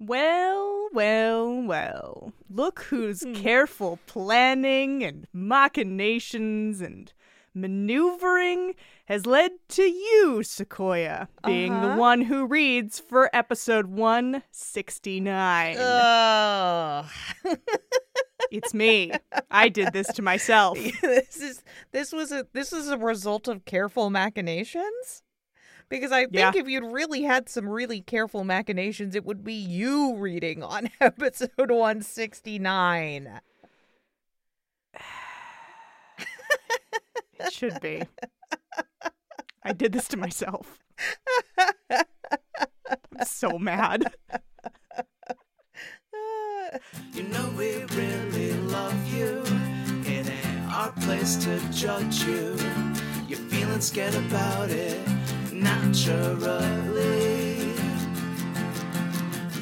Well, well, well. Look who's Hmm. careful planning and machinations and maneuvering has led to you, Sequoia, being Uh-huh. the one who reads for episode 169. Ugh. It's me. I did this to myself. this is this was a this is a result of careful machinations. Because I think Yeah. if you'd really had some really careful machinations, it would be you reading on episode 169. It should be. I did this to myself. I'm so mad. You know we really love you. It ain't our place to judge you. You're feeling scared about it naturally.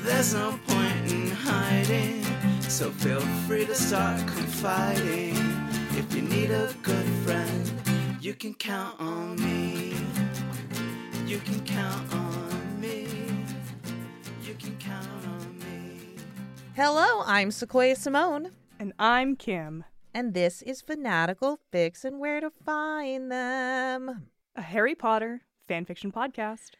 There's no point in hiding, so feel free to start confiding. If you need a good friend, you can count on me. You can count on me. You can count on me. Hello, I'm Sequoia Simone, And I'm Kim, and this is Fanatical Fics and Where to Find Them. a Harry Potter fanfiction podcast.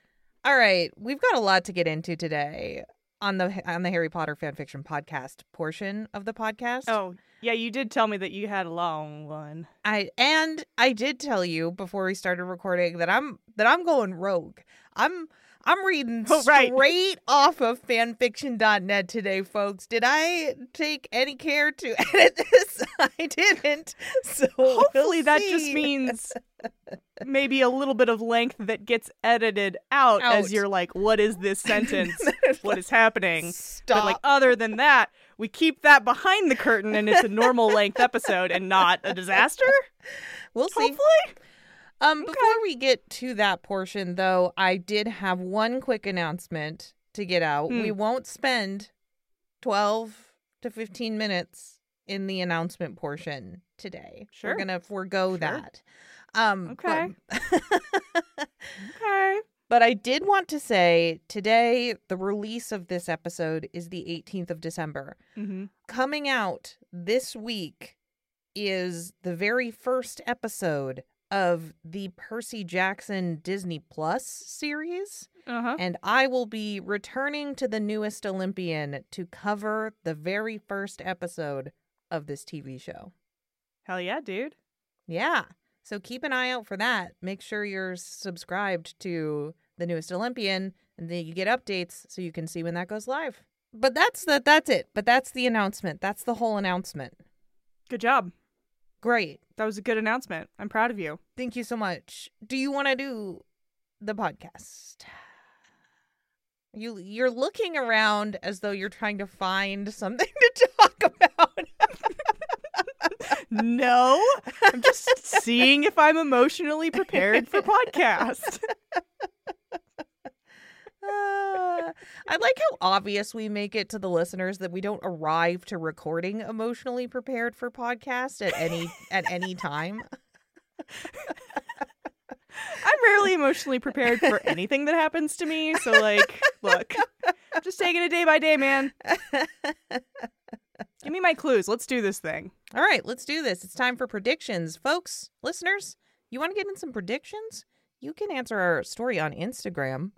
All right, we've got a lot to get into today on the on the Harry Potter fanfiction podcast portion of the podcast. Oh, yeah, you did tell me that you had a long one. I and I did tell you before we started recording that I'm that I'm going rogue. I'm I'm reading Oh, right. straight off of fanfiction.net today, folks. Did I take any care to edit this? I didn't. So we'll Hopefully, that just means maybe a little bit of length that gets edited out, Out. as you're like, what is this sentence? what is happening? Stop. But like, other than that, we keep that behind the curtain and it's a normal length episode and not a disaster. we'll see. Hopefully. Um, before we get to that portion, though, I did have one quick announcement to get out. Hmm. We won't spend 12 to 15 minutes in the announcement portion today. Sure. We're going to forego Sure. that. Um, Okay. But, Okay. but I did want to say today, the release of this episode is the 18th of December. Mm-hmm. Coming out this week is the very first episode of the Percy Jackson Disney Plus series. Uh huh. And I will be returning to the newest Olympian to cover the very first episode of this TV show. Hell yeah, dude. Yeah. So keep an eye out for that. Make sure you're subscribed to the newest Olympian and then you get updates so you can see when that goes live. But that's the that's it. But that's the announcement. That's the whole announcement. Good job. Great. That was a good announcement. I'm proud of you. Thank you so much. Do you want to do the podcast? You you're looking around as though you're trying to find something to talk about. No, I'm just seeing if I'm emotionally prepared for podcast. I like how obvious we make it to the listeners that we don't arrive to recording emotionally prepared for podcast at any at any time. I'm rarely emotionally prepared for anything that happens to me. So, like, look, I'm just taking it day by day, man. Give me my clues. Let's do this thing. All right, let's do this. It's time for predictions. Folks, listeners, you want to get in some predictions? You can answer our story on Instagram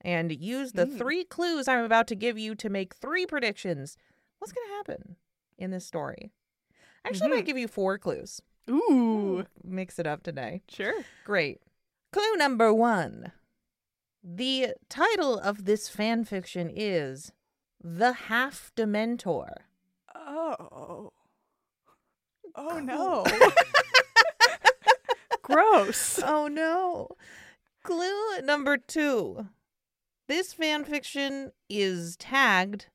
and use the Mm. three clues I'm about to give you to make three predictions. What's going to happen in this story? Actually, I Mhm. might give you four clues. Ooh, Mix it up today. sure. Great. Clue number one. The title of this fan fiction is The Half Dementor. Oh. Oh, no. Gross. Oh no. Clue number two. This fan fiction is tagged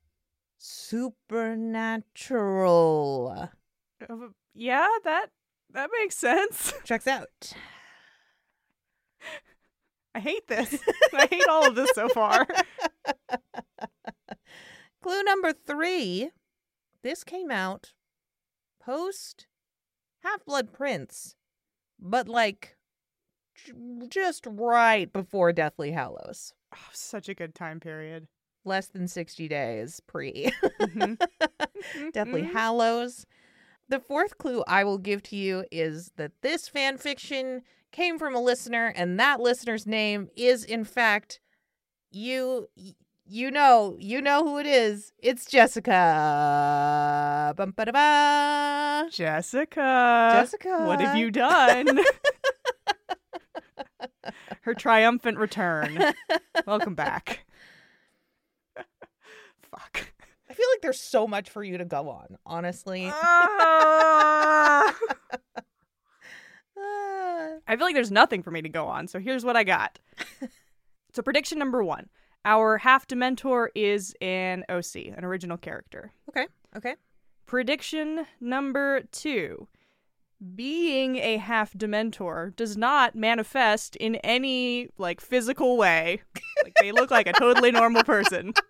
supernatural. Uh, Yeah, that that makes sense. Checks out. I hate this. I hate all of this so far. Clue number three. This came out post Half Blood Prince, but like j- just right before Deathly Hallows. Oh, such a good time period. less than 60 days pre. Mhm. Deathly Mhm. Hallows. The fourth clue I will give to you is that this fan fiction came from a listener, and that listener's name is, in fact, you. You know, you know who it is. It's Jessica. Bum, ba, da, ba. Jessica. Jessica. What have you done? Her triumphant return. Welcome back. Fuck. I feel like there's so much for you to go on, honestly. Ah. I feel like there's nothing for me to go on, so here's what I got. so, prediction number one our half Dementor is an OC, an original character. okay, okay. Prediction number two being a half Dementor does not manifest in any like physical way. like they look like a totally normal person.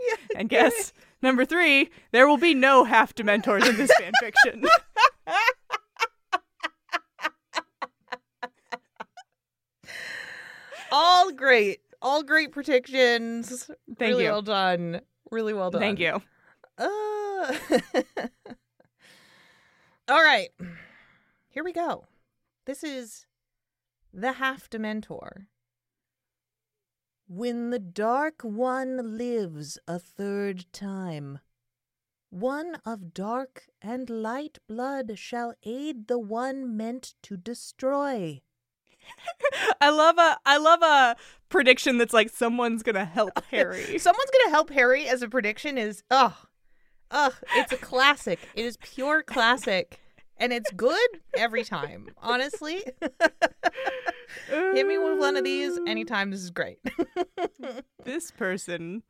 Yeah. And guess number three, there will be no half Dementors in this fanfiction. All great. All great predictions. Thank really you. well done. Really well done. Thank you. Uh... All right. Here we go. This is the half Dementor. When the Dark One lives a third time, one of dark and light blood shall aid the one meant to destroy. I love a I love a prediction that's like someone's gonna help Harry. Someone's gonna help Harry as a prediction is ugh. Ugh. It's a classic. It is pure classic. And it's good every time, honestly. Hit me with one of these anytime. This is great. This person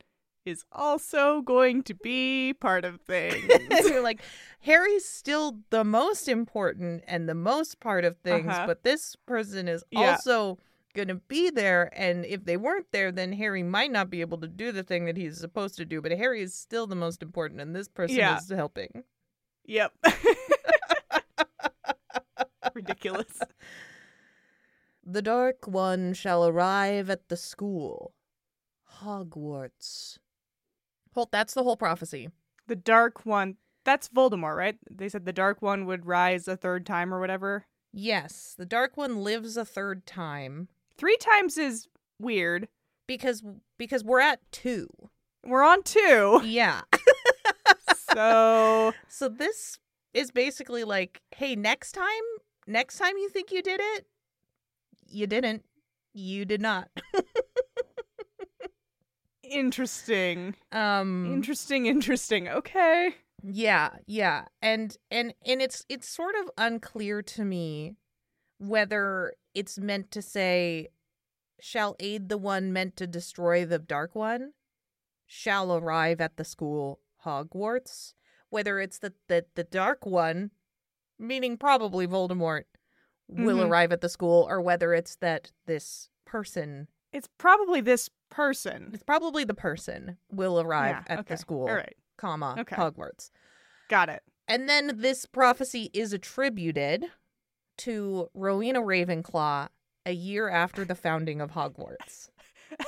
is also going to be part of things. You're like, Harry's still the most important and the most part of things, Uh-huh. but this person is Yeah. also going to be there. And if they weren't there, then Harry might not be able to do the thing that he's supposed to do. But Harry is still the most important, and this person Yeah. is helping. yep. Ridiculous. The Dark One shall arrive at the school. Hogwarts. Hold, that's the whole prophecy. The dark one. That's Voldemort, right? They said the dark one would rise a third time or whatever. Yes, the Dark One lives a third time Three times is weird. because because we're at two. We're on two. Yeah. So So this is basically like, hey, next time, next time you think you did it, you didn't. You did not. interesting. um Interesting, interesting. Okay. Yeah, yeah. And and and it's it's sort of unclear to me whether it's meant to say shall aid the one meant to destroy the dark one shall arrive at the school Hogwarts whether it's that the, the dark one meaning probably Voldemort will Mhm. arrive at the school or whether it's that this person It's probably this person. it's probably the person will arrive Yeah, at okay. the school All right. comma Okay. Hogwarts Got it. And then this prophecy is attributed to Rowena Ravenclaw a year after the founding of Hogwarts.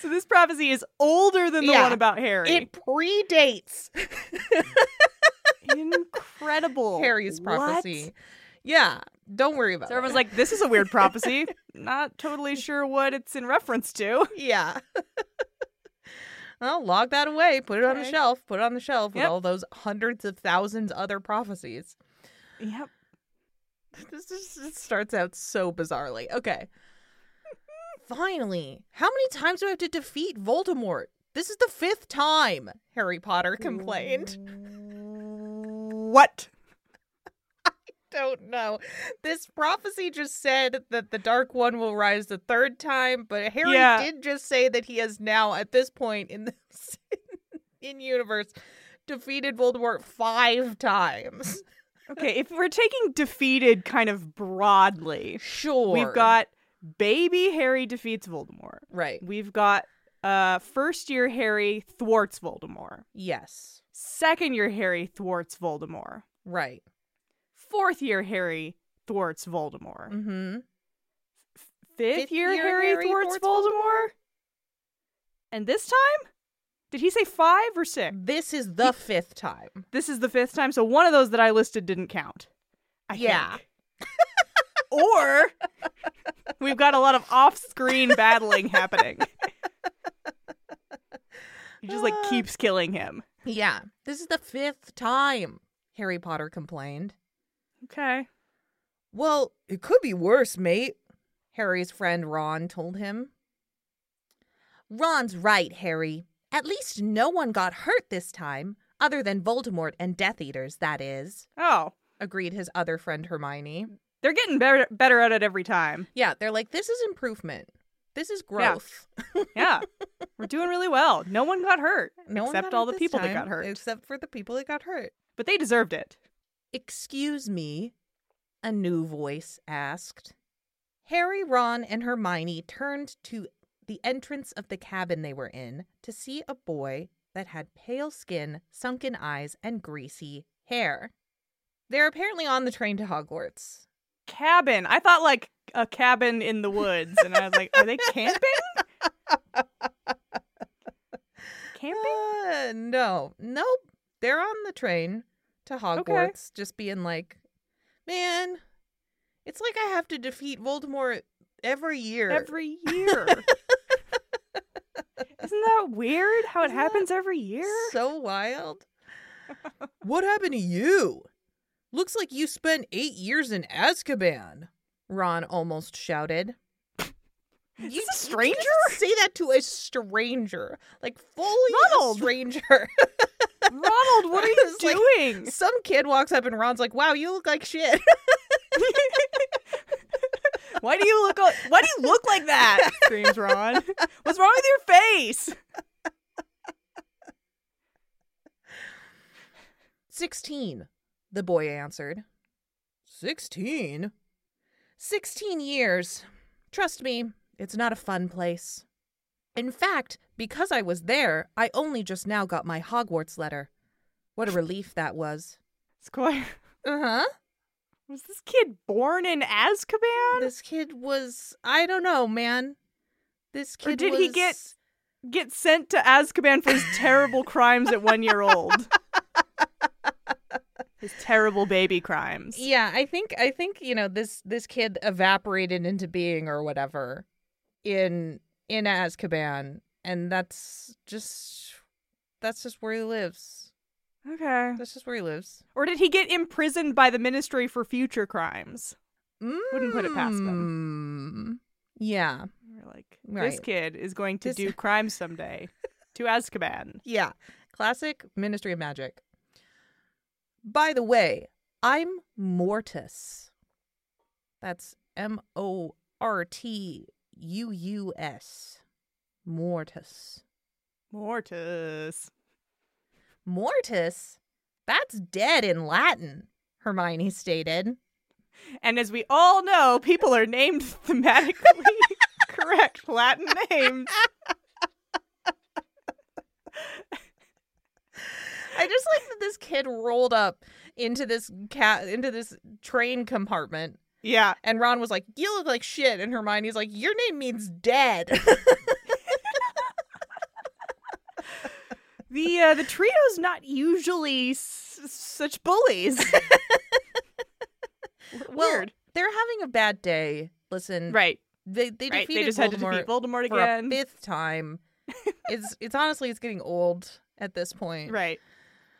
so this prophecy is older than the Yeah. one about Harry. It predates Incredible. Harry's What? prophecy. Yeah, don't worry about it. So it. everyone's like, this is a weird prophecy. Not totally sure what it's in reference to. yeah. well, log that away, put it on the shelf, put it on the shelf with all those hundreds of thousands other prophecies. Yep. This just starts out so bizarrely. Okay. Finally, how many times do I have to defeat Voldemort? This is the fifth time, Harry Potter complained. What? I don't know. This prophecy just said that the Dark One will rise the third time, but Harry Yeah. did just say that he has now, at this point in this in universe, defeated Voldemort five times. Okay, if we're taking defeated kind of broadly, Sure. we've got baby Harry defeats Voldemort. right. We've got uh first year Harry thwarts Voldemort. Yes. Second year Harry thwarts Voldemort. Right. Fourth year Harry thwarts Voldemort. Mm-hmm. fifth, Fifth year, year Harry, Harry thwarts thwarts Voldemort? And this time? Did he say five or six? This is the fifth time. This is the fifth time, so one of those that I listed didn't count. I Yeah. think. or we've got a lot of off-screen battling happening. He just like Ah. keeps killing him. Yeah, this is the fifth time. Harry Potter complained. Okay. Well, it could be worse, mate. Harry's friend Ron told him. Ron's right, Harry. At least no one got hurt this time, other than Voldemort and Death Eaters, that is, Oh, agreed his other friend Hermione. they're getting better better at it every time. Yeah, they're like, this is improvement. This is growth. Yeah. We're doing really well. No one got hurt. No one except got all the people that got hurt. Except for the people that got hurt. But they deserved it. Excuse me, a new voice asked. Harry, Ron, and Hermione turned to the entrance of the cabin they were in to see a boy that had pale skin, sunken eyes, and greasy hair. They're apparently on the train to Hogwarts. Cabin. I thought like a cabin in the woods, and I was like, are they camping? camping? Uh, no, nope. They're on the train to Hogwarts, just being like, man, it's like I have to defeat Voldemort every year. Every year. Isn't that weird how it Isn't that happens every year? So wild. what happened to you? Looks like you spent eight years in Azkaban. Ron almost shouted. Is You- this a you stranger? Say that to a stranger, like fully Ronald! a stranger. Ronald, what are you It's like- doing? Some kid walks up and Ron's like, "Wow, you look like shit." Why do you look? Why do you look like that? Screams Ron. What's wrong with your face? Sixteen, the boy answered. Sixteen? Sixteen years. Trust me, it's not a fun place. In fact, because I was there, I only just now got my Hogwarts letter. What a relief that was. Sequoia, Uh huh. Was this kid born in Azkaban? This kid was. I don't know, man. This kid Or did he get- Get sent to Azkaban for his terrible crimes at one year old. His terrible baby crimes. Yeah, I think I think you know this this kid evaporated into being or whatever in in Azkaban, and that's just that's just where he lives. Okay. That's just where he lives. Or did he get imprisoned by the Ministry for future crimes? Wouldn't put it past Mm, Yeah, We're like, this kid is going to This- do crimes someday to Azkaban. yeah. Classic Ministry of Magic. By the way, I'm Mortis. That's M O R T U U S. Mortis. Mortis. Mortis? That's dead in Latin, Hermione stated. And as we all know, people are named thematically correct Latin names. I just like that this kid rolled up into this cat into this train compartment Yeah. and Ron was like, "You look like shit." And Hermione's like, "Your name means dead." The uh, the trio's not usually s- such bullies. Well, Weird. They're having a bad day. Listen, Right. They they Right. defeated They just had to Voldemort defeat Voldemort for again. fifth time. it's it's honestly it's getting old at this point. Right.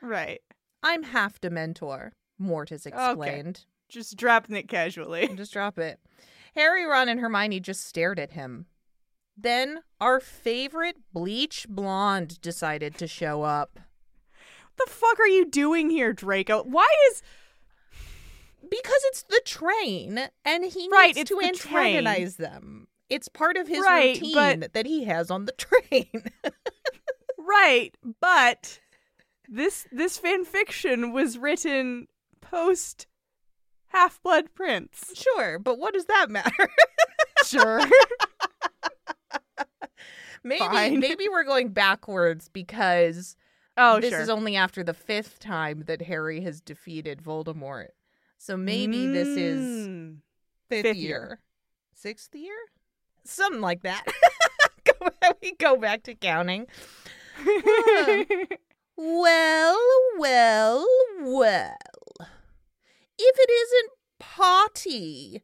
Right. I'm half Dementor, Mortis explained. Just dropping it casually. Just drop it. Harry, Ron, and Hermione just stared at him. Then our favorite bleach blonde decided to show up. What the fuck are you doing here, Draco? Why is Because it's the train, and he needs Right, to the train. antagonize them. It's part of his Right, routine but- that he has on the train. right? But this this fan fiction was written post Half Blood Prince. sure, but what does that matter? Sure. maybe Fine. maybe we're going backwards because oh, this sure. is only after the fifth time that Harry has defeated Voldemort. So maybe this is Mm. fifth, Fifth year. year. Sixth year? Something like that. We go back to counting. Well, well, well. If it isn't Potty,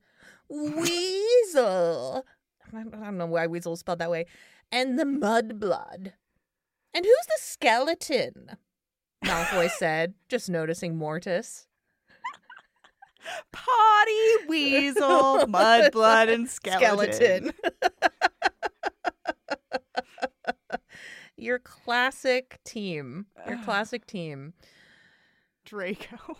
Weasel, I don't know why Weasel is spelled that way, and the Mudblood. And who's the skeleton? Malfoy said, just noticing Mortis. Potty, weasel, mudblood, and skeleton. Your classic team. Your classic team. Draco.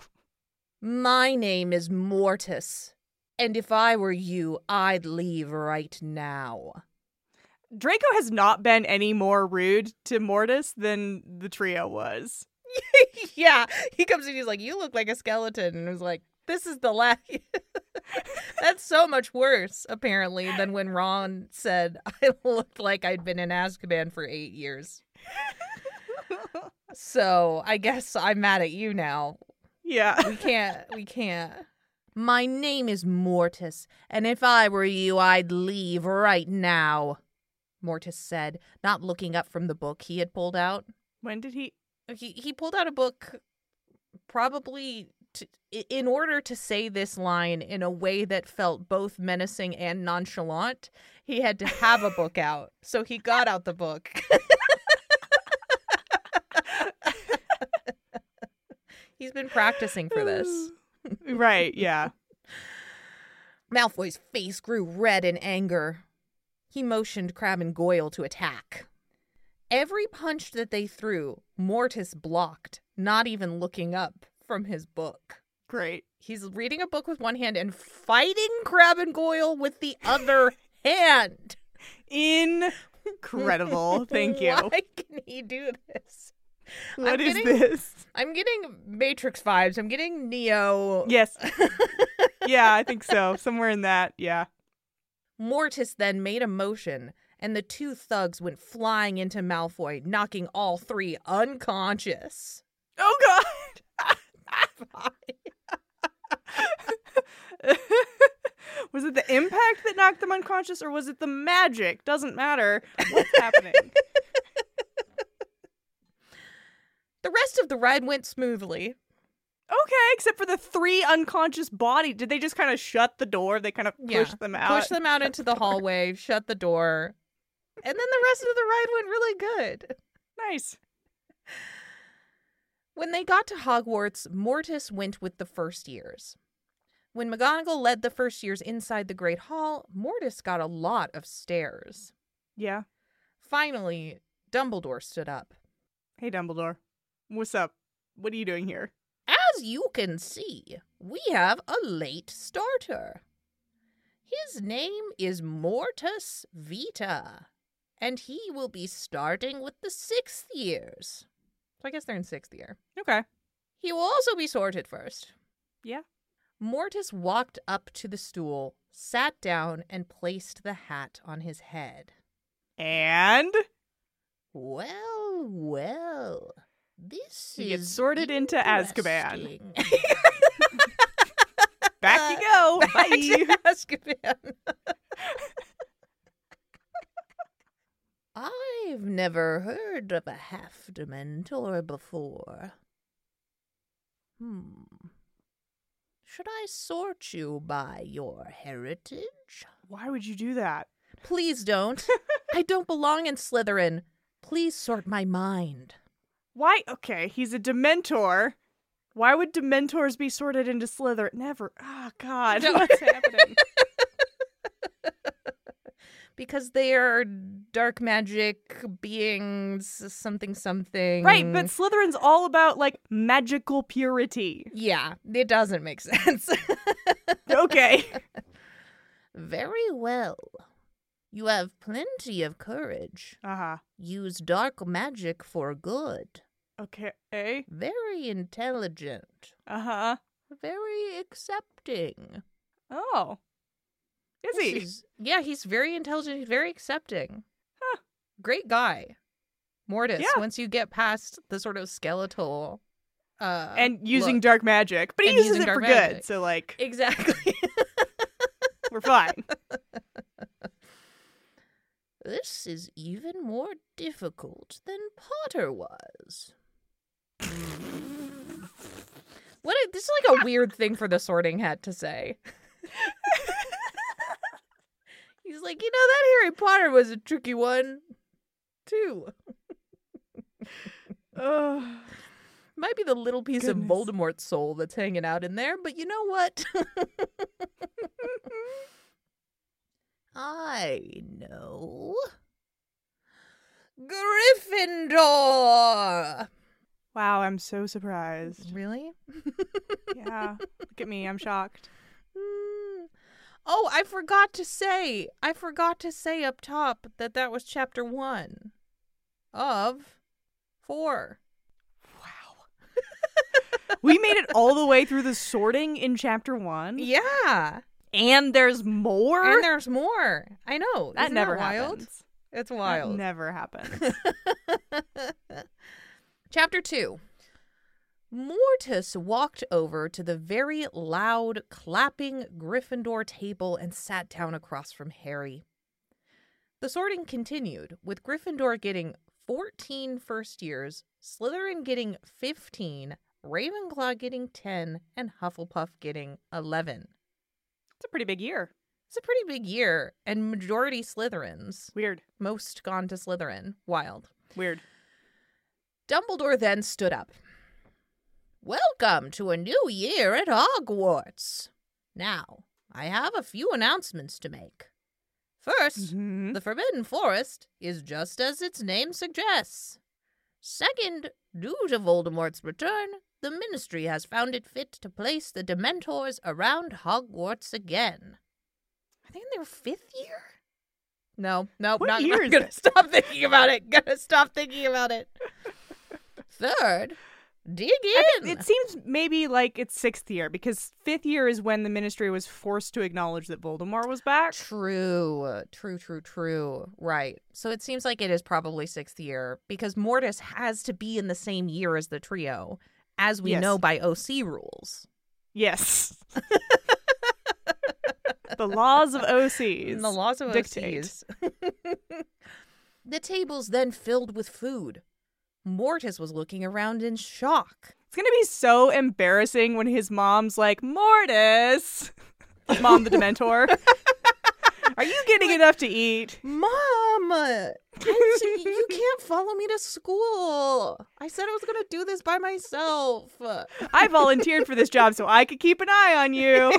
My name is Mortis. And if I were you, I'd leave right now. Draco has not been any more rude to Mortis than the trio was. yeah. He comes in, he's like, You look like a skeleton. And was like, This is the last. That's so much worse, apparently, than when Ron said I looked like I'd been in Azkaban for eight years. So I guess I'm mad at you now. Yeah. We can't. We can't. My name is Mortis, and if I were you, I'd leave right now. Mortis said, not looking up from the book he had pulled out. When did he? Uh, he he pulled out a book, probably to, in order to say this line in a way that felt both menacing and nonchalant. He had to have a book out, so he got out the book. He's been practicing for this. right. Yeah. Malfoy's face grew red in anger. He motioned Crabbe and Goyle to attack. Every punch that they threw, Mortis blocked, not even looking up from his book. Great. He's reading a book with one hand and fighting Crabbe and Goyle with the other hand. Incredible. Thank you. Why can he do this? What I'm is getting- this? I'm getting Matrix vibes. I'm getting Neo. Yes. Yeah, I think so. Somewhere in that. Yeah. Mortis then made a motion, and the two thugs went flying into Malfoy, knocking all three unconscious. Oh God. was it the impact that knocked them unconscious, or was it the magic? Doesn't matter. What's happening? The rest of the ride went smoothly. Okay, except for the three unconscious body. Did they just kind of shut the door? They kind of Yeah, pushed them out. Push them out into the hallway, shut the door, and then the rest of the ride went really good. Nice. When they got to Hogwarts, Mortis went with the first years. When McGonagall led the first years inside the Great Hall, Mortis got a lot of stares. Yeah. Finally, Dumbledore stood up. Hey, Dumbledore. What's up? What are you doing here? As you can see, we have a late starter. His name is Mortus Vita, and he will be starting with the sixth years. So I guess they're in sixth year. Okay. He will also be sorted first. Yeah. Mortis walked up to the stool, sat down, and placed the hat on his head. And Well, well, this He is gets sorted into Azkaban. back you go. Back Bye. to Azkaban. I've never heard of a half Dementor before. Hmm. Should I sort you by your heritage? Why would you do that? Please don't. I don't belong in Slytherin. Please sort my mind. Why? Okay, he's a Dementor. Why would Dementors be sorted into Slytherin? Never. Oh God, No. what's happening? Because they are dark magic beings, something, something. right, but Slytherin's all about like magical purity. Yeah, it doesn't make sense. Okay. Very well. You have plenty of courage. Uh huh. Use dark magic for good. Okay. Very intelligent. Uh huh. Very accepting. Oh. Is he? is- yeah, he's very intelligent. He's very accepting. Huh. Great guy. Mortis, Yeah. once you get past the sort of skeletal uh and using look. dark magic, but he And uses using it for dark good. So like, Exactly. we're fine. This is even more difficult than Potter was. What? A, this is like a weird thing for the Sorting Hat to say. He's like, you know, that Harry Potter was a tricky one, too. oh, Might be the little piece Goodness. of Voldemort's soul that's hanging out in there, but you know what? I know. Gryffindor! Wow, I'm so surprised. Really? Yeah. Look at me, I'm shocked. Hmm. Oh, I forgot to say. I forgot to say up top that that was chapter one of four. Wow. we made it all the way through the sorting in chapter one. Yeah. And there's more? And there's more. I know. that Isn't never wild? happens. It's That wild. never happens. Chapter 2 Mortis walked over to the very loud, clapping Gryffindor table and sat down across from Harry. The sorting continued, with Gryffindor getting 14 first years, Slytherin getting 15, Ravenclaw getting 10, and Hufflepuff getting 11. it's a pretty big year. It's a pretty big year, and majority Slytherins. Weird. Most gone to Slytherin. Wild. Weird. Dumbledore then stood up. Welcome to a new year at Hogwarts. Now, I have a few announcements to make. 1st Mhm. the Forbidden Forest is just as its name suggests. Second, due to Voldemort's return, the Ministry has found it fit to place the Dementors around Hogwarts again. I think they're fifth year? No, no, What not, year not gonna it? stop thinking about it. Gonna stop thinking about it. Third, dig in. it seems maybe like it's sixth year because fifth year is when the ministry was forced to acknowledge that Voldemort was back. True, true, true, true. Right. So it seems like it is probably sixth year because Mortis has to be in the same year as the trio, as we Yes. know by OC rules. Yes. the laws of OCs. And the laws of dictate. OCs. the tables then filled with food. Mortis was looking around in shock. It's gonna be so embarrassing when his mom's like, Mortis. Mom, the Dementor. Are you getting enough to eat? Mom, I- you can't follow me to school. I said I was going to do this by myself. I volunteered for this job so I could keep an eye on you.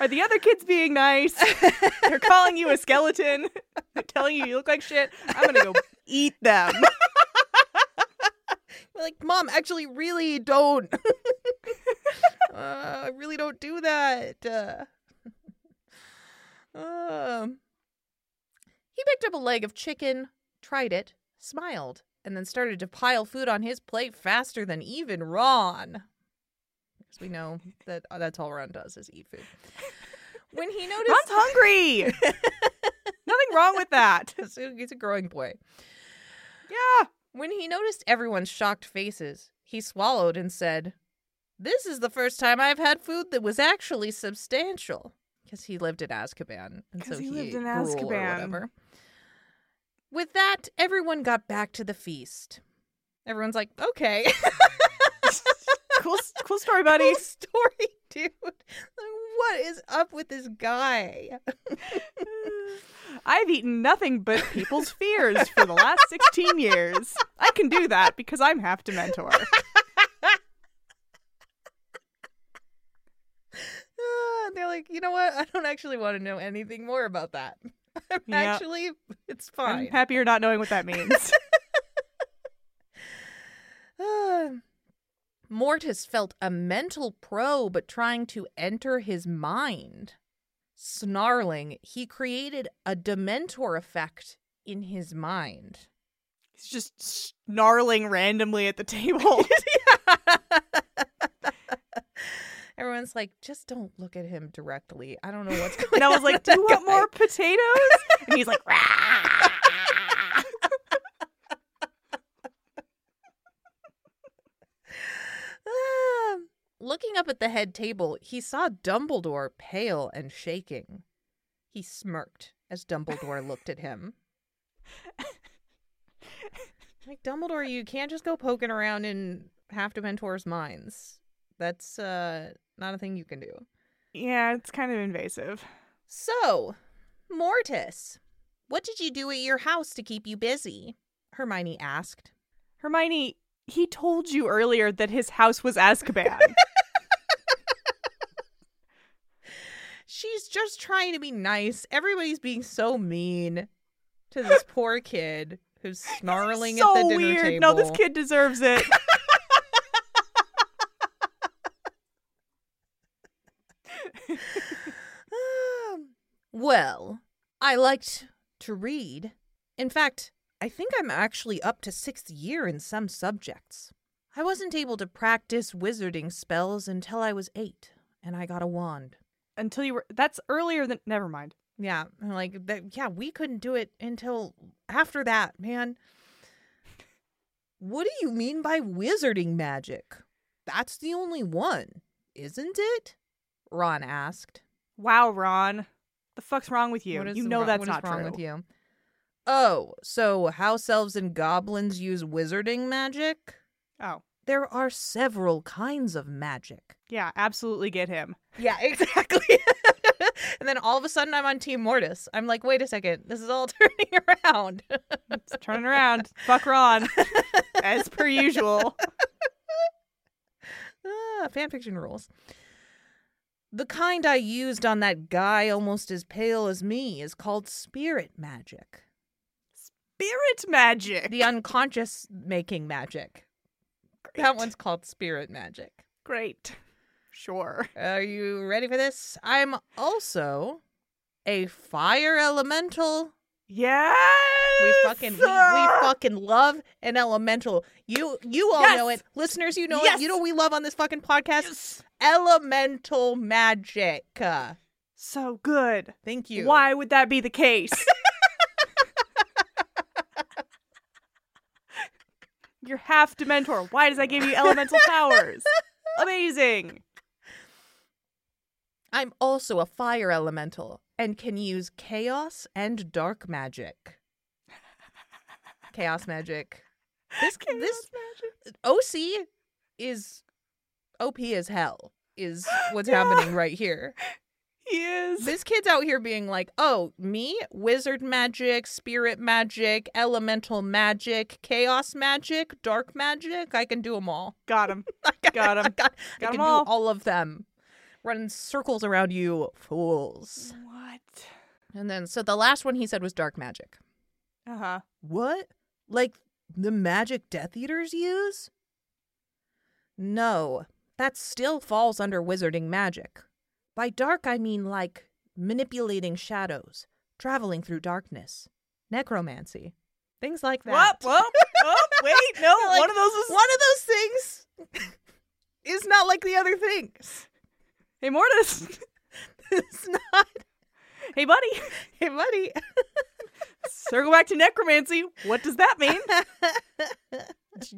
Are the other kids being nice? They're calling you a skeleton. They're telling you you look like shit. I'm gonna go eat them. like, Mom, actually, really don't. uh, I really don't do that. Uh, um, he picked up a leg of chicken, tried it, smiled, and then started to pile food on his plate faster than even Ron. Because we know that uh, that's all Ron does is eat food. When he noticed, Ron's hungry. Nothing wrong with that. he's a growing boy. Yeah. When he noticed everyone's shocked faces, he swallowed and said, This is the first time I've had food that was actually substantial. Because he lived at Azkaban. And so he lived in grew or whatever. With that, everyone got back to the feast. Everyone's like, okay. Cool, cool story, buddy. cool story, dude. What is up with this guy? I've eaten nothing but people's fears for the last 16 years. I can do that because I'm half Dementor. Ah, they're like, you know what? I don't actually want to know anything more about that. I'm Yeah. actually, it's fine. I'm happier not knowing what that means. Ah. Mortis felt a mental probe but trying to enter his mind. Snarling, he created a Dementor effect in his mind. He's just snarling randomly at the table. Everyone's like, just don't look at him directly. I don't know what's going on. And I was like, do you want more potatoes? And he's like, "Rah." Ah. Looking up at the head table, he saw Dumbledore pale and shaking. He smirked as Dumbledore looked at him. like Dumbledore, you can't just go poking around in half Dementor's minds. That's uh not a thing you can do. Yeah, it's kind of invasive. So, Mortis, what did you do at your house to keep you busy? Hermione asked. Hermione, he told you earlier that his house was Azkaban. She's just trying to be nice. Everybody's being so mean to this poor kid who's snarling so at the dinner weird. table. No, this kid deserves it. Um, well, I liked to read. In fact, I think I'm actually up to sixth year in some subjects. I wasn't able to practice wizarding spells until I was eight, and I got a wand. Until you were. That's earlier than. Never mind. Yeah, like that. Yeah, we couldn't do it until after that, man. What do you mean by wizarding magic? That's the only one, isn't it? Ron asked. Wow, Ron. The fuck's wrong with you? You know wrong- that's not wrong true. with you. Oh, so house elves and goblins use wizarding magic? Oh, There are several kinds of magic. yeah, absolutely get him. Yeah, exactly. and then all of a sudden I'm on Team Mortis. I'm like, wait a second, this is all turning around. It's turning around. Fuck Ron. As per usual. ah, fanfiction rules. The kind I used on that guy almost as pale as me is called spirit magic. Spirit magic. The unconscious making magic. That one's called spirit magic. great. Sure. Are you ready for this? I'm also a fire elemental. Yes. We fucking we, we fucking love an elemental. You you all know it. Listeners, you know Yes. it. You know what we love on this fucking podcast? Yes. Elemental magic. So good. Thank you. Why would that be the case? You're half Dementor. Why does that give you elemental powers? Amazing. I'm also a fire elemental and can use chaos and dark magic. chaos magic. This this OC is OP as hell is what's Yeah. happening right here. He is. This kid's out here being like, "Oh, me, wizard magic, spirit magic, elemental magic, chaos magic, dark magic. I can do them all. Got him. I got, Got 'em. I, got, I Got can 'em all. do all of them. Running circles around you, fools." What? And then, so the last one he said was dark magic. Uh huh. What? Like the magic Death Eaters use? No, that still falls under wizarding magic. By dark, I mean like manipulating shadows, traveling through darkness, necromancy, things like that. What? Whoa. Oh, wait. No. Like, one of those is. One of those things is not like the other things. Hey, Mortis. It's not. hey, buddy. Hey, buddy. Circle back to necromancy. What does that mean?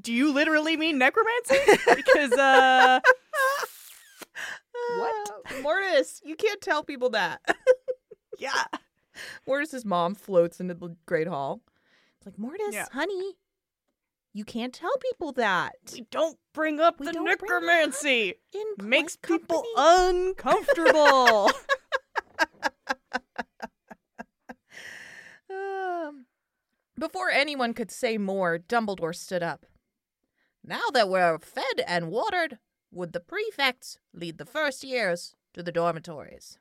Do you literally mean necromancy? Because, uh. What? Mortis, you can't tell people that. Yeah. Mortis's mom floats into the Great Hall. It's like, Mortis, Yeah. honey, you can't tell people that. We don't bring up We the don't it up. necromancy. Makes people uncomfortable. Um, before anyone could say more, Dumbledore stood up. Now that we're fed and watered, would the prefects lead the first years to the dormitories?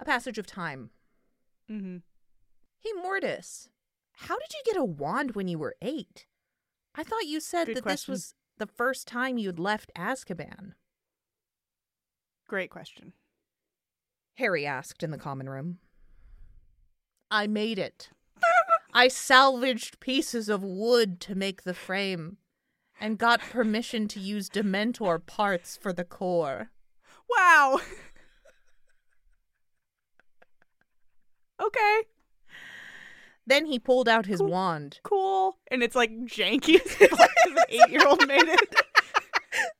A passage of time. mm-hmm. Hey, Mortis, how did you get a wand when you were eight? I thought you said Good that question. this was the first time you'd left Azkaban. Great question. Harry asked in the common room. I made it. I salvaged pieces of wood to make the frame and got permission to use Dementor parts for the core. Wow. okay. Then he pulled out his Cool. wand. Cool. And it's like janky as fuck 'cause an eight year old made it.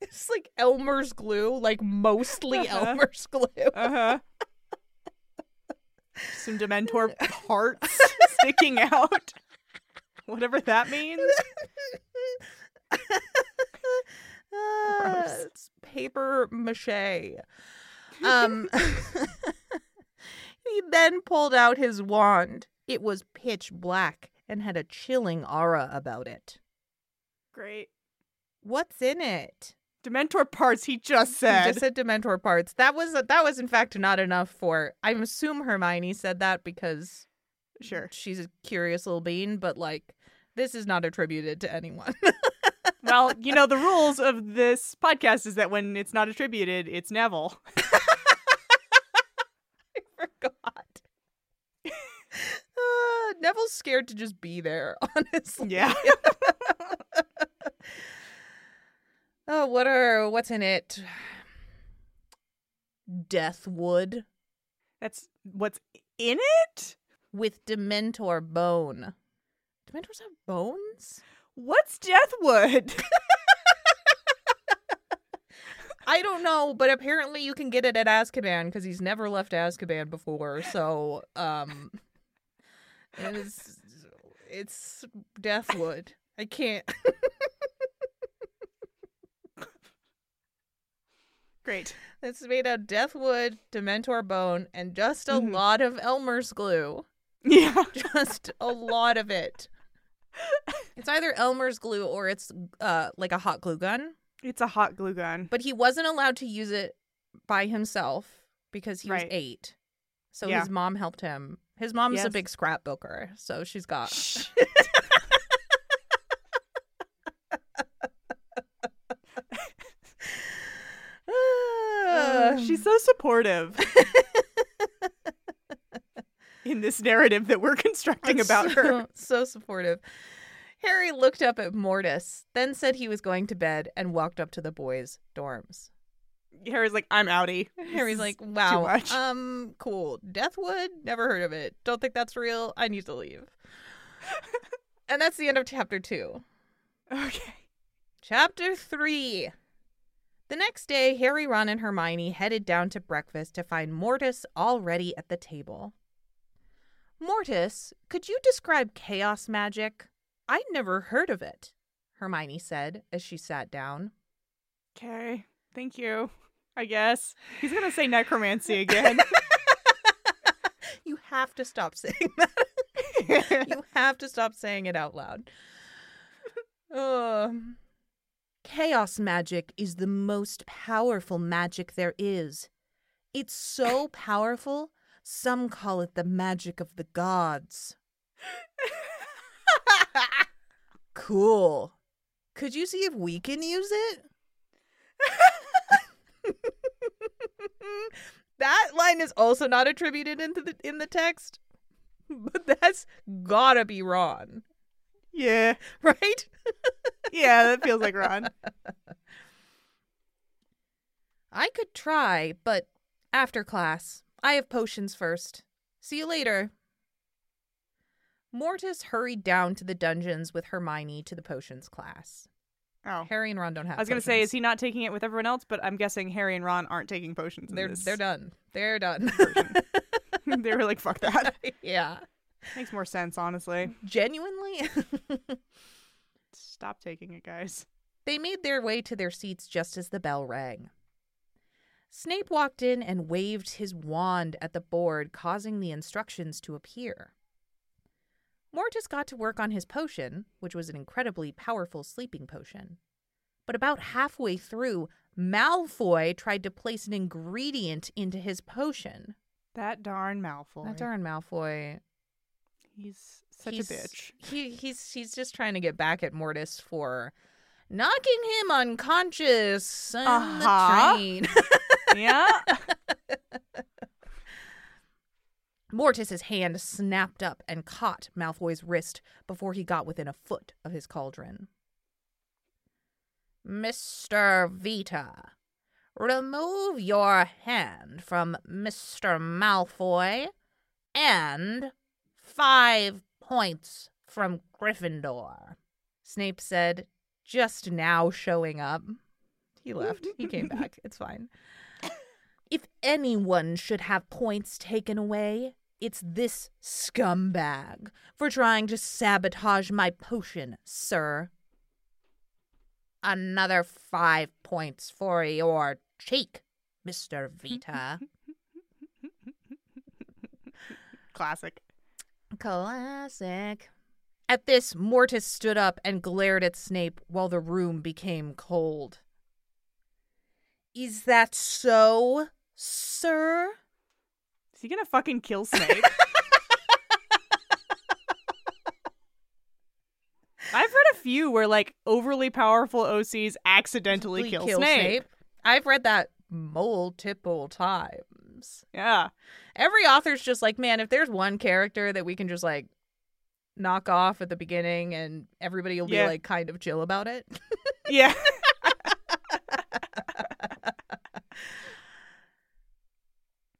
It's like Elmer's glue, like mostly Uh-huh. Elmer's glue. Uh huh. Some Dementor parts sticking out. Whatever that means. Ah, it's paper mache. Um, he then pulled out his wand. It was pitch black and had a chilling aura about it. Great. What's in it? Dementor parts, he just He said. just said Dementor parts. That was that was in fact not enough for. I assume Hermione said that because Sure. she's a curious little bean, but like this is not attributed to anyone. Well, you know, the rules of this podcast is that when it's not attributed, it's Neville. forgot. Uh, Neville's scared to just be there, honestly. Yeah. Oh, what are what's in it? Deathwood That's what's in it? with Dementor bone. Dementors have bones? What's Deathwood? I don't know, but apparently you can get it at Azkaban because he's never left Azkaban before. So, um, it's it's Deathwood. I can't. Great. It's made of Deathwood, Dementor bone, and just a Mhm. lot of Elmer's glue. Yeah. Just a lot of it. It's either Elmer's glue or it's uh like a hot glue gun. It's a hot glue gun. But he wasn't allowed to use it by himself because he was eight. So Yeah. his mom helped him. His mom's a big scrapbooker, so she's got. Uh, she's so supportive in this narrative that we're constructing about her. so, so supportive. Harry looked up at Mortis, then said he was going to bed and walked up to the boys' dorms. Harry's like, I'm outie. Harry's like, "Wow, much." um, cool. Deathwood, never heard of it. Don't think that's real. I need to leave." and that's the end of chapter two. Okay. Chapter three. The next day, Harry, Ron, and Hermione headed down to breakfast to find Mortis already at the table. Mortis, could you describe chaos magic? I'd never heard of it, Hermione said as she sat down. Okay. Thank you. I guess. He's going to say necromancy again. You have to stop saying that. you have to stop saying it out loud. Um, chaos magic is the most powerful magic there is. It's so powerful, some call it the magic of the gods. Cool. Could you see if we can use it? that line is also not attributed into the in the text, but that's gotta be Ron, yeah. right? Yeah, that feels like Ron. I could try, but after class. I have potions first. See you later. Mortis hurried down to the dungeons with Hermione to the potions class. Oh. Harry and Ron don't have. I was going to say, is he not taking it with everyone else? But I'm guessing Harry and Ron aren't taking potions. In They're they're done. They're done. they were like, fuck that. yeah. Makes more sense, honestly. Genuinely. Stop taking it, guys. They made their way to their seats just as the bell rang. Snape walked in and waved his wand at the board, causing the instructions to appear. Mortis got to work on his potion, which was an incredibly powerful sleeping potion. But about halfway through, Malfoy tried to place an ingredient into his potion. That darn Malfoy. That darn Malfoy. He's such he's, a bitch. He he's he's just trying to get back at Mortis for knocking him unconscious on Uh-huh. the train. yeah. Mortis's hand snapped up and caught Malfoy's wrist before he got within a foot of his cauldron. Mr. Vita, remove your hand from Mr. Malfoy and five points from Gryffindor. Snape said, just now showing up. He left. He came back. It's fine. If anyone should have points taken away, It's this scumbag for trying to sabotage my potion, sir. Another five points for your cheek, Mr. Vita. Classic. Classic. At this, Mortis stood up and glared at Snape while the room became cold. Is that so, sir? Is he gonna fucking kill Snape? I've read a few where like overly powerful OCs accidentally kill, Snape. I've read that multiple times. Yeah. Every author's just like, man, if there's one character that we can just like knock off at the beginning and everybody will Yeah. be like kind of chill about it. Yeah.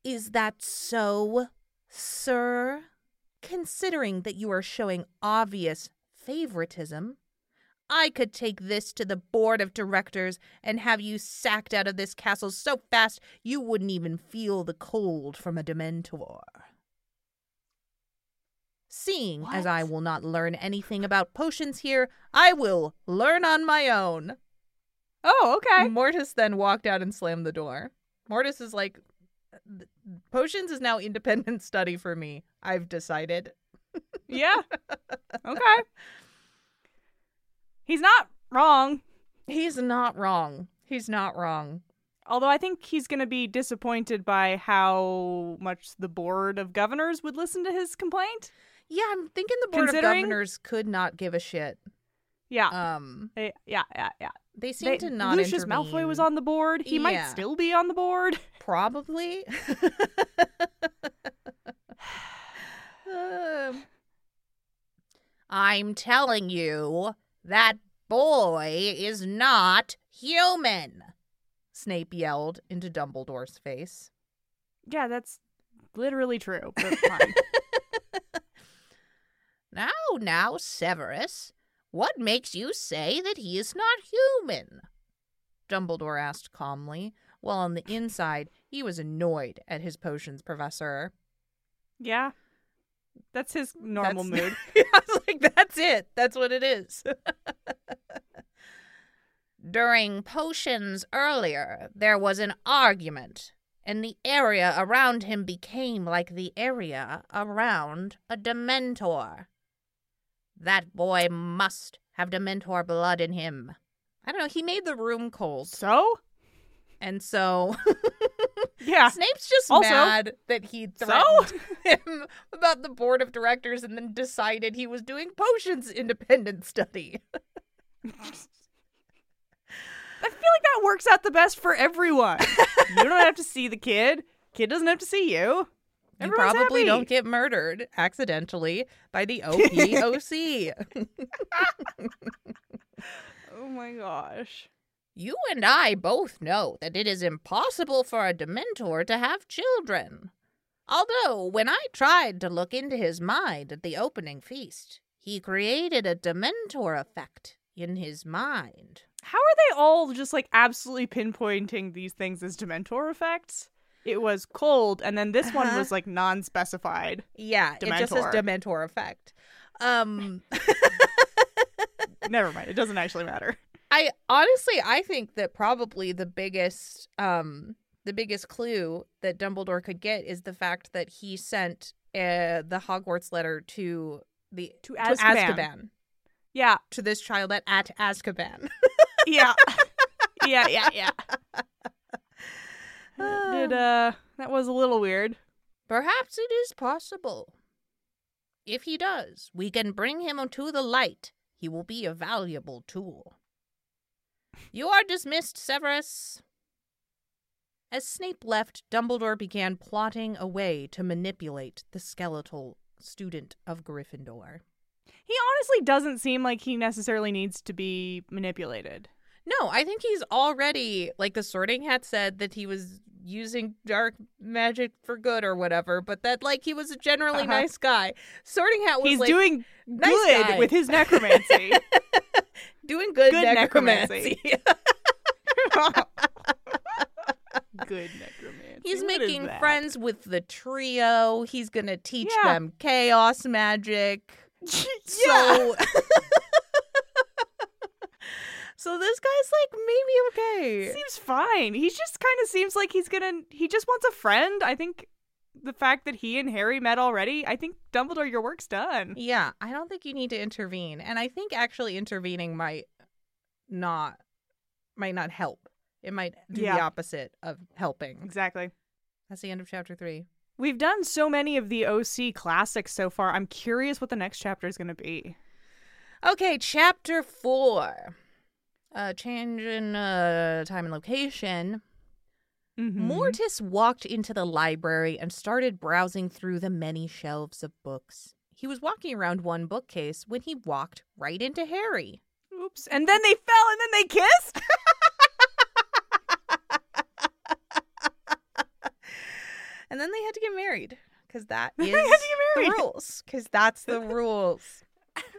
Is that so, sir? Considering that you are showing obvious favoritism, I could take this to the board of directors and have you sacked out of this castle so fast you wouldn't even feel the cold from a Dementor. Seeing as I will not learn anything about potions here, I will learn on my own. Oh, okay. Mortis then walked out and slammed the door. Mortis is like, "Th- potions is now independent study for me. I've decided. Yeah. Okay. He's not wrong. He's not wrong. He's not wrong. Although I think he's going to be disappointed by how much the board of governors would listen to his complaint. Yeah, I'm thinking the board of governors could not give a shit. Yeah. Um, yeah, yeah, yeah. They seem They- to not. Lucius Malfoy was on the board. He might still be on the board. probably. Um, I'm telling you, that boy is not human. Snape yelled into Dumbledore's face. Yeah, that's literally true. But fine. Now, now, Severus, what makes you say that he is not human? Dumbledore asked calmly, while on the inside he was annoyed at his potions professor. yeah. That's his normal That's- mood. I was like, that's it. That's what it is. During potions earlier, there was an argument, and the area around him became like the area around a Dementor. That boy must have Dementor blood in him. I don't know. He made the room cold. So? And so Yeah. Snape's just Also- mad that he So? threatened him about the board of directors and then decided he was doing potions independent study. I feel like that works out the best for everyone. you don't have to see the kid. Kid doesn't have to see you. You Everyone's probably happy. don't get murdered accidentally by the OPOC. Oh my gosh. you and I both know that it is impossible for a Dementor to have children. Although, when I tried to look into his mind at the opening feast, he created a Dementor effect in his mind. How are they all just like absolutely pinpointing these things as Dementor effects? It was cold, and then this one Uh-huh. was like non-specified. Yeah, it just says Dementor. Dementor effect. Um, Never mind. It doesn't actually matter. I honestly, I think that probably the biggest, um, the biggest clue that Dumbledore could get is the fact that he sent uh, the Hogwarts letter to the To to Azkaban. Azkaban Yeah. to this child at at Azkaban. Yeah. yeah. Yeah. Yeah. Did uh? That was a little weird. Perhaps it is possible. If he does, we can bring him to the light. He will be a valuable tool. You are dismissed, Severus. As Snape left, Dumbledore began plotting a way to manipulate the skeletal student of Gryffindor. He honestly doesn't seem like he necessarily needs to be manipulated. No, I think he's already like the Sorting Hat said that he was using dark magic for good or whatever, but that like he was a generally Uh-huh. nice guy. Sorting Hat was He's like, doing nice good guy. with his necromancy. doing good, Good necromancy. good necromancy. He's What making friends with the trio. He's gonna teach Yeah. them chaos magic. yeah. So So this guy's like maybe okay. seems fine. He just kind of seems like he's gonna. He just wants a friend. I think the fact that he and Harry met already. I think Dumbledore, your work's done. Yeah, I don't think you need to intervene. And I think actually intervening might not might not help. It might do the opposite of helping. Exactly. That's the end of chapter 3. We've done so many of the OC classics so far. I'm curious what the next chapter is going to be. Okay, chapter 4. Uh change in uh time and location. Mm-hmm. Mortis walked into the library and started browsing through the many shelves of books. He was walking around one bookcase when he walked right into Harry. Oops. And then they fell and then they kissed? And then they had to get married because that is They had to get the rules. Because that's the rules.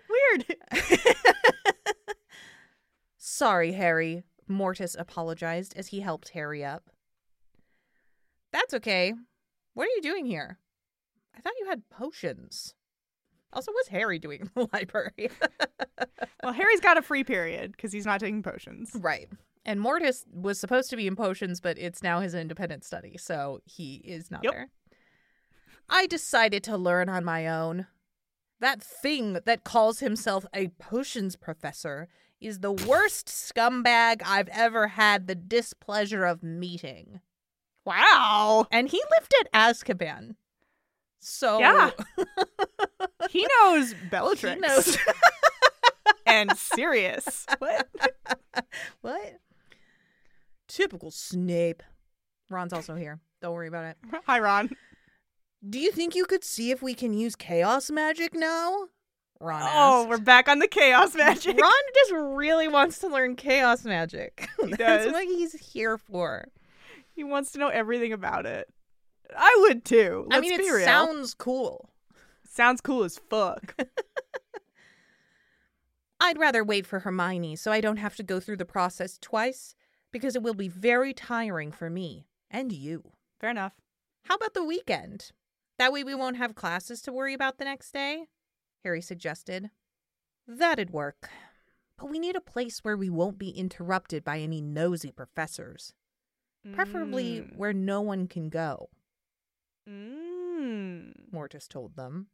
Weird. Sorry, Harry. Mortis apologized as he helped Harry up. That's okay. What are you doing here? I thought you had potions. Also, what's Harry doing in the library? Well, Harry's got a free period because he's not taking potions. right. And Mortis was supposed to be in potions, but it's now his independent study, so he is not Yep. there. I decided to learn on my own. That thing that calls himself a potions professor is the worst scumbag I've ever had the displeasure of meeting. Wow. And he lived at Azkaban. So Yeah. He knows Bellatrix. he knows and Sirius. What? what? Typical Snape. Ron's also here. Don't worry about it. Hi, Ron. Do you think you could see if we can use chaos magic now? Ron Oh, we're back on the chaos magic. Ron just really wants to learn chaos magic. He That's does. what he's here for. He wants to know everything about it. I would too. Let's I mean, be it real. sounds cool. sounds cool as fuck. I'd rather wait for Hermione so I don't have to go through the process twice because it will be very tiring for me and you. Fair enough. How about the weekend? That way we won't have classes to worry about the next day, Harry suggested. That'd work. But we need a place where we won't be interrupted by any nosy professors, preferably Mm. where no one can go, Mm. Mortis told them.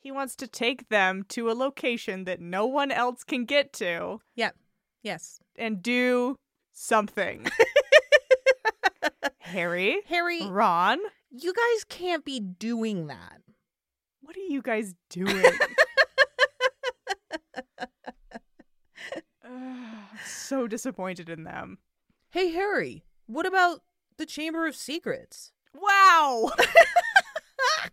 He wants to take them to a location that no one else can get to Yep. Yes. and do something. Harry, Harry, Ron, you guys can't be doing that. What are you guys doing? Ugh, so disappointed in them. Hey, Harry, what about the Chamber of Secrets? Wow.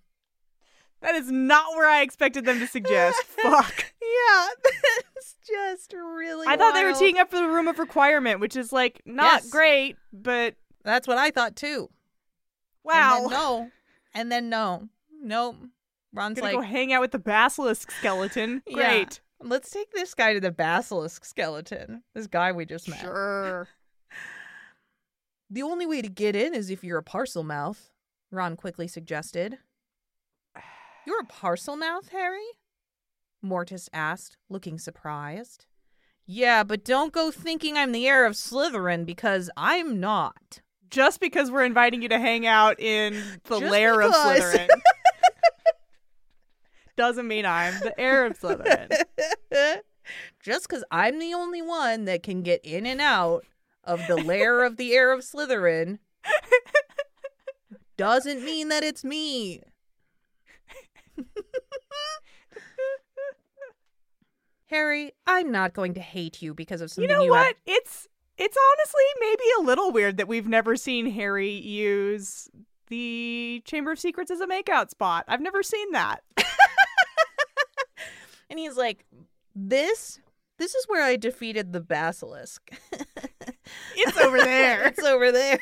that is not where I expected them to suggest. Fuck. Yeah, that's just really. I thought they were teeing up for the room of requirement, which is like not Yes. great, but That's what I thought too. wow. And then no. And then no. Nope. Ron's Gonna like, go hang out with the basilisk skeleton. Yeah. Great. let's take this guy to the basilisk skeleton. This guy we just met. Sure. The only way to get in is if you're a Parselmouth, Ron quickly suggested. You're a Parselmouth, Harry? Mortis asked, looking surprised. Yeah, but don't go thinking I'm the heir of Slytherin because I'm not. Just because we're inviting you to hang out in the Just lair of. Slytherin doesn't mean I'm the heir of Slytherin. Just because I'm the only one that can get in and out of the lair of the heir of Slytherin doesn't mean that it's me. Harry, I'm not going to hate you because of You know you what? have- It's it's honestly maybe a little weird that we've never seen Harry use the Chamber of Secrets as a makeout spot. I've never seen that. And he's like, "This, this is where I defeated the basilisk. It's over there. it's over there."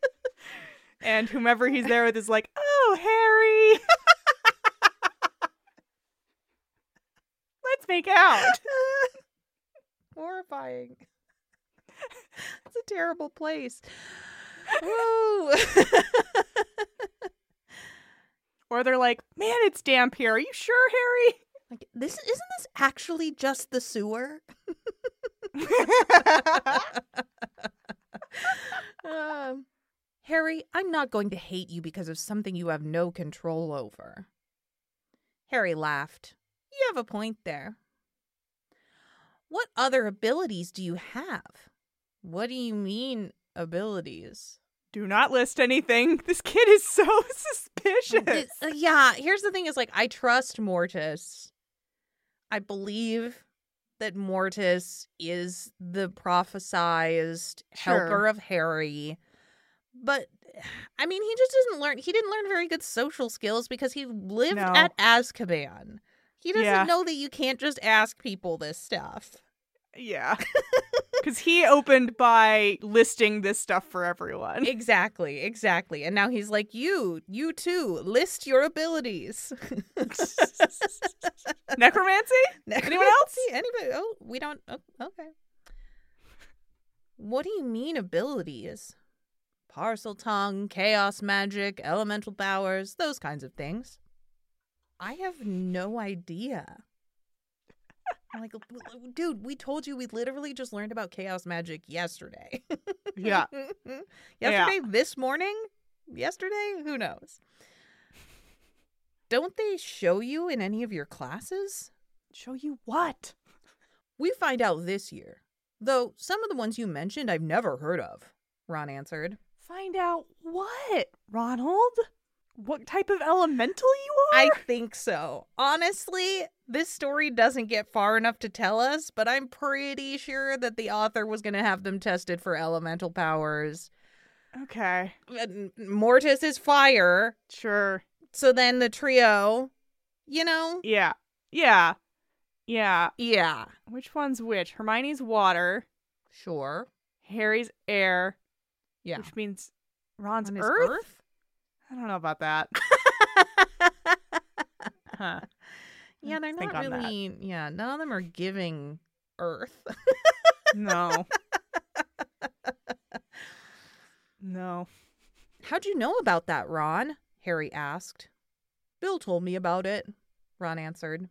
and whomever he's there with is like, "Oh, Harry, let's make out." Horrifying. it's a terrible place. Woo! Or they're like, man, it's damp here. Are you sure, Harry? Like this isn't this actually just the sewer? um, Harry, I'm not going to hate you because of something you have no control over. Harry laughed. You have a point there. What other abilities do you have? What do you mean, abilities? Do not list anything. This kid is so suspicious. Uh, yeah, here's the thing is like I trust Mortis. I believe that Mortis is the prophesized helper of Harry. But I mean, he just doesn't learn he didn't learn very good social skills because he lived No. at Azkaban. He doesn't Yeah. know that you can't just ask people this stuff. Yeah. Because he opened by listing this stuff for everyone. exactly, exactly. And now he's like, "You, you too, list your abilities." Necromancy? Anyone else? Anybody? Oh, we don't. Oh, okay. What do you mean abilities? Parseltongue, chaos magic, elemental powers, those kinds of things. I have no idea. I'm like, dude, we told you we literally just learned about chaos magic yesterday. Yeah. yesterday, this morning, yesterday, who knows? Don't they show you in any of your classes? Show you what? We find out this year. Though some of the ones you mentioned I've never heard of, Ron answered. Find out what, Ronald? What type of elemental you are? I think so. Honestly, this story doesn't get far enough to tell us, but I'm pretty sure that the author was going to have them tested for elemental powers. Okay. Uh, and Mortis is fire, Sure. so then the trio, you know, Yeah. Yeah. Yeah. yeah, Which one's which? Hermione's water, sure. Harry's air, Yeah. which means Ron's On his earth? I don't know about that. huh. yeah, they're Think not on that. really, yeah, none of them are giving Earth. No. no. How'd you know about that, Ron? Harry asked. Bill told me about it, Ron answered.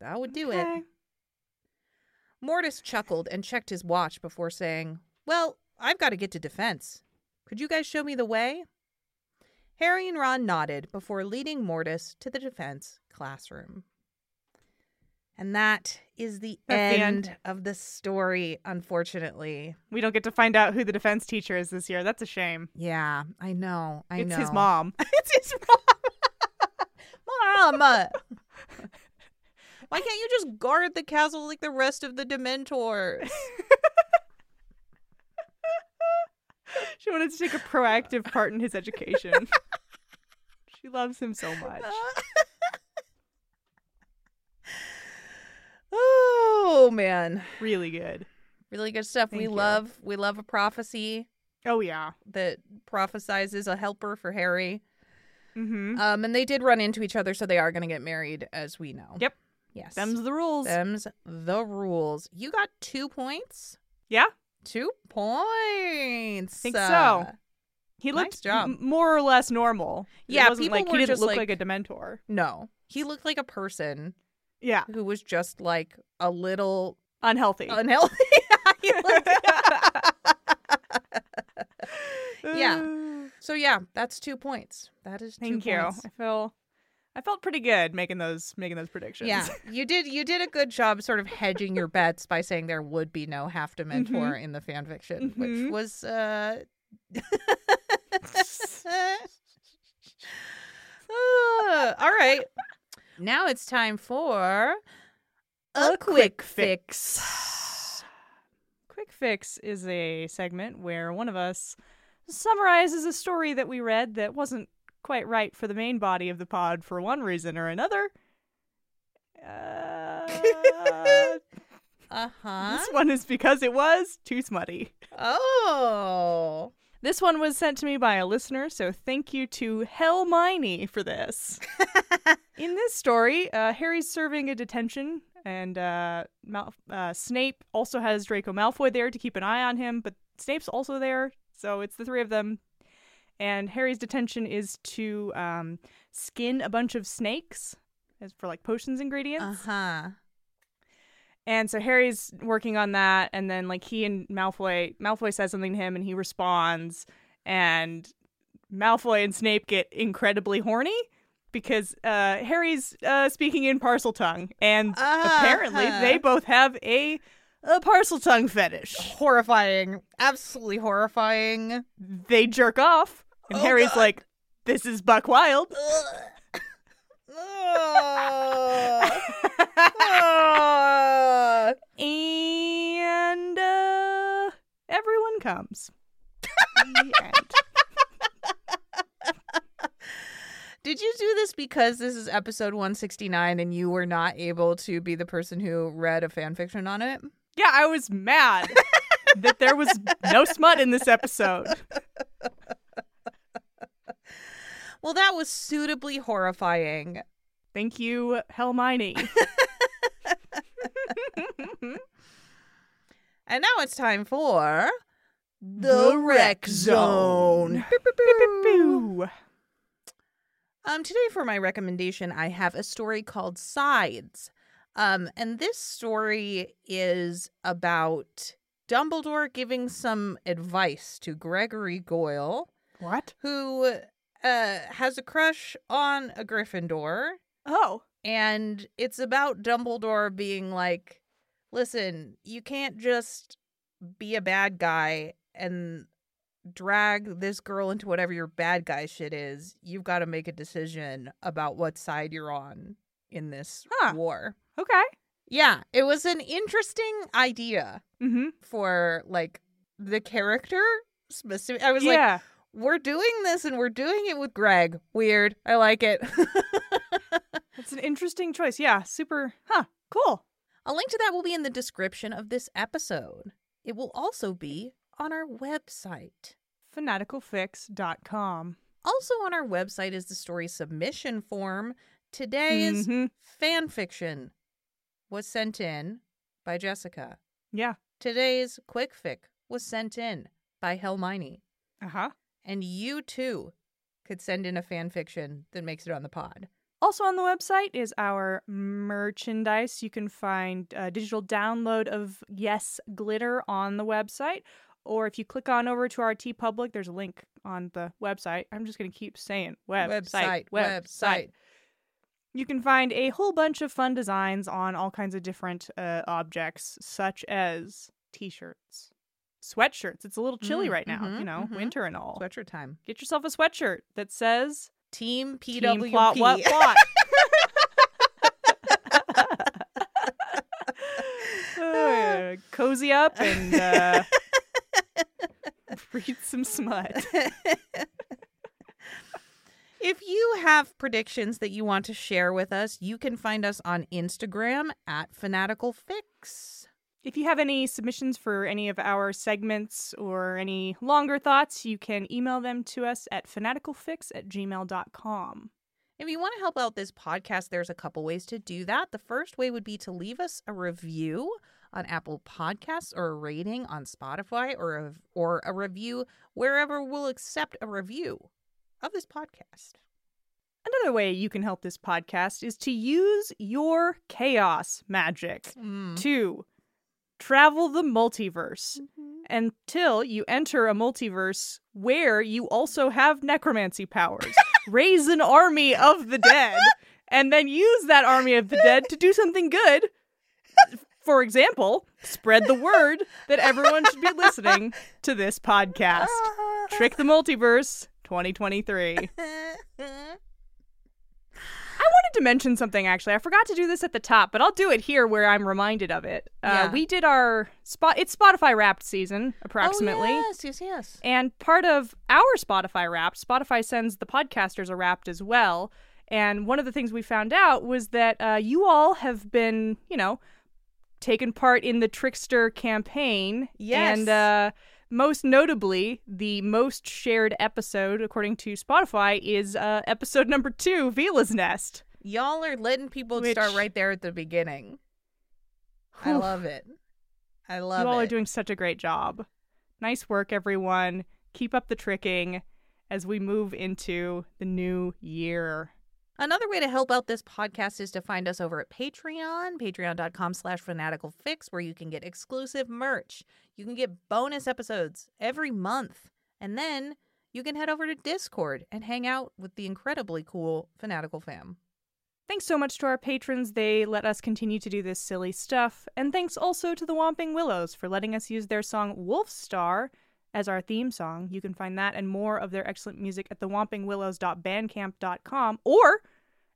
That would do it. Mortis chuckled and checked his watch before saying, Well, I've got to get to defense. Could you guys show me the way? Harry and Ron nodded before leading Mortis to the defense classroom. And that is the the end end. of the story, unfortunately. We don't get to find out who the defense teacher is this year. That's a shame. Yeah, I know. I it's know. his mom. it's his mom. mom. Why can't you just guard the castle like the rest of the Dementors? she wanted to take a proactive part in his education. She loves him so much. oh man, Really good. really good stuff. we you. love we love a prophecy Oh yeah. that prophesizes a helper for Harry. Mm-hmm. Um, and they did run into each other, so they are going to get married, as we know. Yep. Yes. Them's the rules. Them's the rules. You got two points. yeah. Two points. I Think so. He Nice looked job. m- more or less normal. Yeah, it people like were he didn't just look like- like... a Dementor. No, he looked like a person Yeah, who was just like a little unhealthy. unhealthy. Looked- Yeah. so yeah, that's two points. That is two Thank you. points. I feel, I felt pretty good making those making those predictions. Yeah, you did. You did a good job, sort of hedging your bets by saying there would be no half Dementor in the fan fiction, which Mhm. was. uh Uh, all right. Now it's time for a, quick fix. Quick Fix is a segment where one of us summarizes a story that we read that wasn't quite right for the main body of the pod for one reason or another. Uh huh. This one is because it was too smutty. Oh. This one was sent to me by a listener, so thank you to Hellminey for this. In this story, uh, Harry's serving a detention, and uh, Mal- uh, Snape also has Draco Malfoy there to keep an eye on him, but Snape's also there So it's the three of them. And Harry's detention is to um, skin a bunch of snakes as for like potions ingredients. Uh huh. And so Harry's working on that, and then like he and Malfoy, Malfoy says something to him, and he responds, and Malfoy and Snape get incredibly horny because uh, Harry's uh, speaking in Parseltongue, and apparently Uh-huh. they both have a, a Parseltongue fetish. Horrifying. Absolutely horrifying. They jerk off, and Oh, Harry's God. like, "This is Buck Wild." Ugh. and uh, everyone comes. Did you do this because this is episode 169 and you were not able to be the person who read a fan fiction on it? Yeah, I was mad that there was no smut in this episode. Well, that was suitably horrifying. Thank you, Hermione. And now it's time for The Rec Zone. Boo. Um, today for my recommendation, I have a story called Sides. Um, and this story is about Dumbledore giving some advice to Gregory Goyle, What? who uh has a crush on a Gryffindor, Oh. and it's about Dumbledore being like, "Listen, you can't just be a bad guy and drag this girl into whatever your bad guy shit is. You've got to make a decision about what side you're on in this Huh. war." Okay. Yeah, it was an interesting idea Mm-hmm. for like the character specific. I was like, we're doing this and we're doing it with Greg. Weird. I like it. It's an interesting choice. Yeah. Super. Huh. Cool. A link to that will be in the description of this episode. It will also be on our website. Fanaticalfics.com. Also on our website is the story submission form. Today's Mhm. fan fiction was sent in by Jessica. Yeah. Today's quick fic was sent in by Helmini. Uh huh. And you too could send in a fan fiction that makes it on the pod. Also on the website is our merchandise. You can find a digital download of Yes Glitter on the website. Or if you click on over to our TeePublic, there's a link on the website. I'm just going to keep saying website, website. website. You can find a whole bunch of fun designs on all kinds of different uh, objects, such as t shirts, sweatshirts. It's a little chilly Mm, right now, mhm, you know, mhm. winter and all. Sweatshirt time. Get yourself a sweatshirt that says Team PWP. Team Plot What Plot. Uh, cozy up and uh, read some smut. if you have predictions that you want to share with us, you can find us on Instagram at Fanatical Fics. If you have any submissions for any of our segments or any longer thoughts, you can email them to us at fanaticalfics at gmail.com. If you want to help out this podcast, there's a couple ways to do that. The first way would be to leave us a review on Apple Podcasts or a rating on Spotify or a, or a review wherever we'll accept a review of this podcast. Another way you can help this podcast is to use your chaos magic mm. to travel the multiverse mm-hmm. until you enter a multiverse where you also have necromancy powers. Raise an army of the dead and then use that army of the dead to do something good. For example, spread the word that everyone should be listening to this podcast. Trick the Multiverse 2023. Wanted to mention something actually. I forgot to do this at the top, but I'll do it here where I'm reminded of it. Uh, Yeah. We did our spot. It's Spotify Wrapped season, approximately. Oh, yes, yes, yes. And part of our Spotify Wrapped, Spotify sends the podcasters a Wrapped as well. And one of the things we found out was that uh, you all have been, you know, taken part in the Trickster campaign. Yes. And uh, most notably, the most shared episode, according to Spotify, is uh, episode number two, Vila's Nest. Y'all are letting people Which- start right there at the beginning. I love it. I love it. you all it. are doing such a great job. Nice work, everyone. Keep up the tricking as we move into the new year. Another way to help out this podcast is to find us over at Patreon, patreon.com slash fanaticalfics, where you can get exclusive merch. You can get bonus episodes every month. And then you can head over to Discord and hang out with the incredibly cool Fanatical fam. Thanks so much to our patrons. They let us continue to do this silly stuff. And thanks also to the Whomping Willows for letting us use their song Wolf Star as our theme song. You can find that and more of their excellent music at thewhompingwillows.bandcamp.com or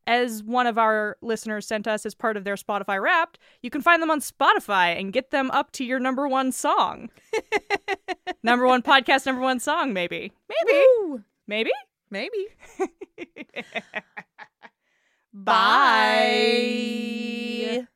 as one of our listeners sent us as part of their Spotify Wrapped, you can find them on Spotify and get them up to your number one song. number one podcast, number one song, maybe. Maybe. Woo! Maybe? Maybe. Bye. Bye.